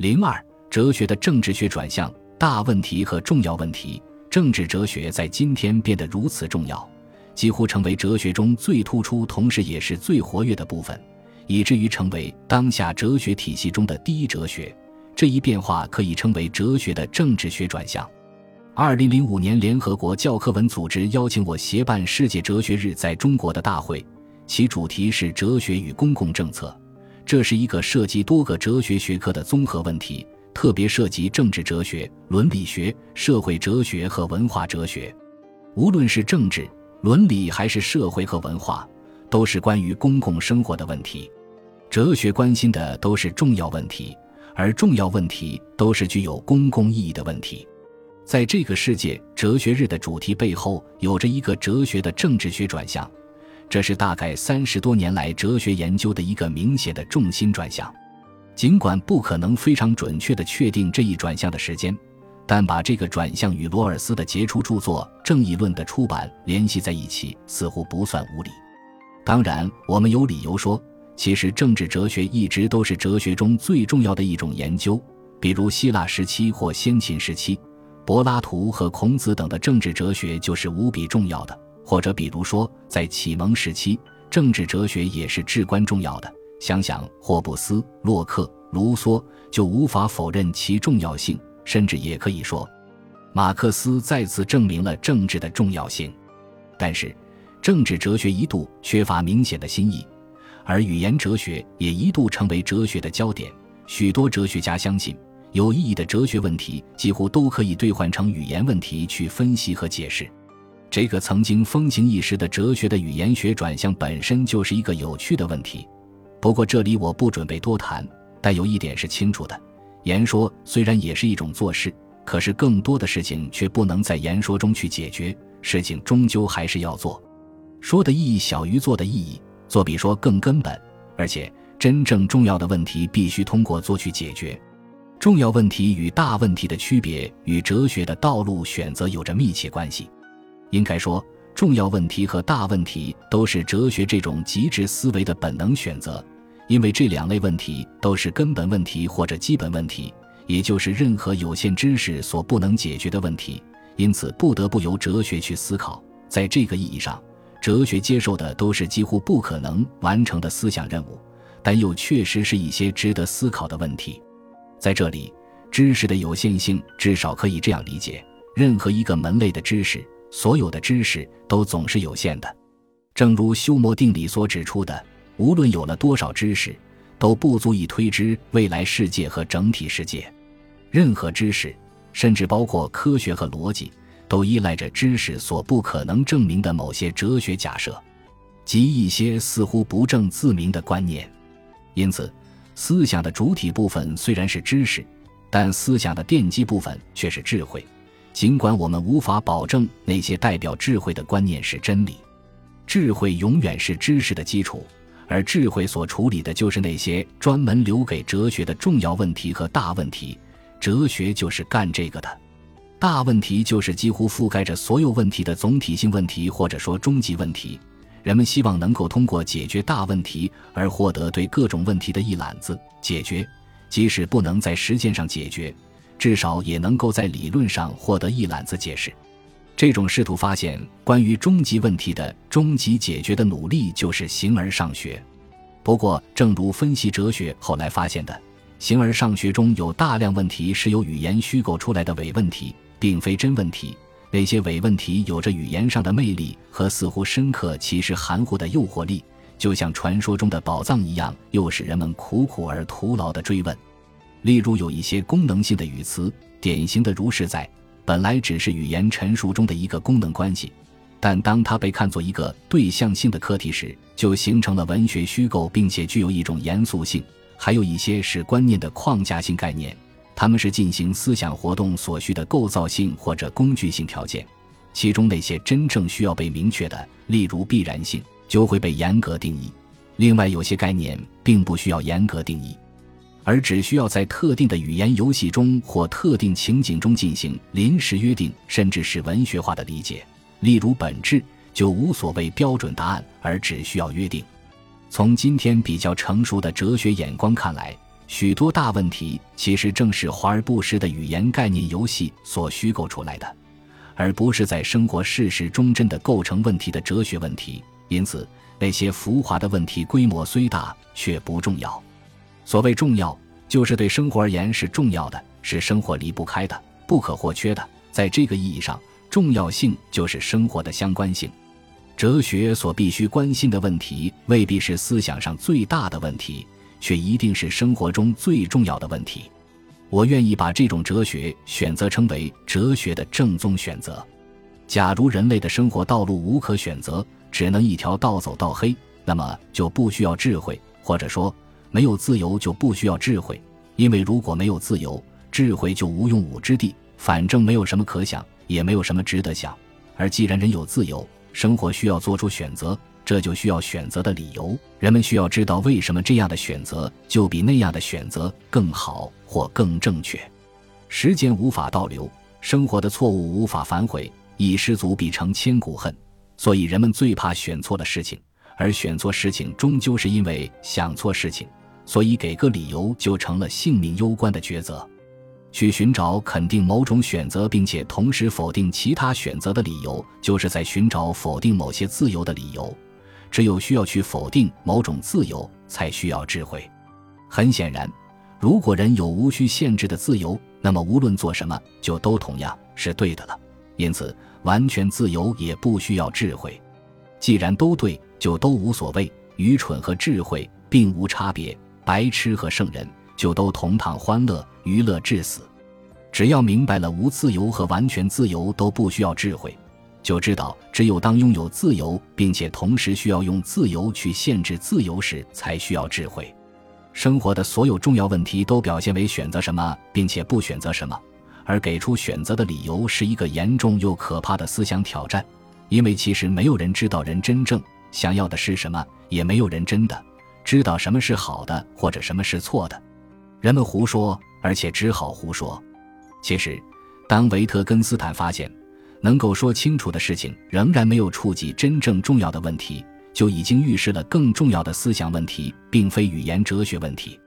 零二，哲学的政治学转向，大问题和重要问题。政治哲学在今天变得如此重要，几乎成为哲学中最突出，同时也是最活跃的部分，以至于成为当下哲学体系中的第一哲学。这一变化可以称为哲学的政治学转向。二零零五年，联合国教科文组织邀请我协办世界哲学日在中国的大会，其主题是“哲学与公共政策”。这是一个涉及多个哲学学科的综合问题。特别涉及政治哲学、伦理学、社会哲学和文化哲学。无论是政治、伦理还是社会和文化，都是关于公共生活的问题。哲学关心的都是重要问题，而重要问题都是具有公共意义的问题。在这个世界哲学日的主题背后，有着一个哲学的政治学转向，这是大概三十多年来哲学研究的一个明显的重心转向。尽管不可能非常准确地确定这一转向的时间，但把这个转向与罗尔斯的杰出著作《正义论》的出版联系在一起，似乎不算无理。当然，我们有理由说，其实政治哲学一直都是哲学中最重要的一种研究。比如希腊时期或先秦时期，柏拉图和孔子等的政治哲学就是无比重要的；或者比如说，在启蒙时期，政治哲学也是至关重要的。想想霍布斯、洛克、卢梭，就无法否认其重要性。甚至也可以说，马克思再次证明了政治的重要性。但是，政治哲学一度缺乏明显的新意，而语言哲学也一度成为哲学的焦点。许多哲学家相信，有意义的哲学问题几乎都可以兑换成语言问题去分析和解释。这个曾经风行一时的哲学的语言学转向，本身就是一个有趣的问题。不过这里我不准备多谈，但有一点是清楚的：言说虽然也是一种做事，可是更多的事情却不能在言说中去解决，事情终究还是要做。说的意义小于做的意义，做比说更根本，而且真正重要的问题必须通过做去解决。重要问题与大问题的区别与哲学的道路选择有着密切关系。应该说。重要问题和大问题都是哲学这种极致思维的本能选择，因为这两类问题都是根本问题或者基本问题，也就是任何有限知识所不能解决的问题，因此不得不由哲学去思考。在这个意义上，哲学接受的都是几乎不可能完成的思想任务，但又确实是一些值得思考的问题。在这里，知识的有限性至少可以这样理解：任何一个门类的知识。所有的知识都总是有限的，正如休谟定理所指出的，无论有了多少知识，都不足以推知未来世界和整体世界。任何知识，甚至包括科学和逻辑，都依赖着知识所不可能证明的某些哲学假设，及一些似乎不证自明的观念。因此，思想的主体部分虽然是知识，但思想的奠基部分却是智慧。尽管我们无法保证那些代表智慧的观念是真理，智慧永远是知识的基础，而智慧所处理的就是那些专门留给哲学的重要问题和大问题。哲学就是干这个的。大问题就是几乎覆盖着所有问题的总体性问题，或者说终极问题。人们希望能够通过解决大问题而获得对各种问题的一揽子解决，即使不能在实践上解决。至少也能够在理论上获得一揽子解释。这种试图发现关于终极问题的终极解决的努力，就是形而上学。不过，正如分析哲学后来发现的，形而上学中有大量问题是由语言虚构出来的伪问题，并非真问题。那些伪问题有着语言上的魅力和似乎深刻其实含糊的诱惑力，就像传说中的宝藏一样，诱使人们苦苦而徒劳的追问。例如，有一些功能性的语词，典型的如是在，本来只是语言陈述中的一个功能关系，但当它被看作一个对象性的课题时，就形成了文学虚构，并且具有一种严肃性。还有一些是观念的框架性概念，它们是进行思想活动所需的构造性或者工具性条件，其中那些真正需要被明确的，例如必然性，就会被严格定义。另外，有些概念并不需要严格定义。而只需要在特定的语言游戏中或特定情景中进行临时约定，甚至是文学化的理解。例如，本质就无所谓标准答案，而只需要约定。从今天比较成熟的哲学眼光看来，许多大问题其实正是华而不实的语言概念游戏所虚构出来的，而不是在生活事实中真的构成问题的哲学问题。因此，那些浮华的问题规模虽大，却不重要。所谓重要，就是对生活而言是重要的，是生活离不开的、不可或缺的。在这个意义上，重要性就是生活的相关性。哲学所必须关心的问题，未必是思想上最大的问题，却一定是生活中最重要的问题。我愿意把这种哲学选择称为哲学的正宗选择。假如人类的生活道路无可选择，只能一条道走到黑，那么就不需要智慧，或者说没有自由就不需要智慧。因为如果没有自由，智慧就无用武之地，反正没有什么可想，也没有什么值得想。而既然人有自由，生活需要做出选择，这就需要选择的理由。人们需要知道为什么这样的选择就比那样的选择更好或更正确。时间无法倒流，生活的错误无法反悔，一失足必成千古恨。所以人们最怕选错了事情，而选错事情终究是因为想错事情。所以给个理由就成了性命攸关的抉择。去寻找肯定某种选择，并且同时否定其他选择的理由，就是在寻找否定某些自由的理由。只有需要去否定某种自由，才需要智慧。很显然，如果人有无需限制的自由，那么无论做什么，就都同样是对的了。因此，完全自由也不需要智慧。既然都对，就都无所谓。愚蠢和智慧并无差别，白痴和圣人。就都同躺欢乐娱乐至死，只要明白了无自由和完全自由都不需要智慧，就知道只有当拥有自由，并且同时需要用自由去限制自由时，才需要智慧。生活的所有重要问题都表现为选择什么，并且不选择什么，而给出选择的理由是一个严重又可怕的思想挑战，因为其实没有人知道人真正想要的是什么，也没有人真的知道什么是好的或者什么是错的。人们胡说，而且只好胡说。其实，当维特根斯坦发现能够说清楚的事情仍然没有触及真正重要的问题，就已经预示了更重要的思想问题，并非语言哲学问题。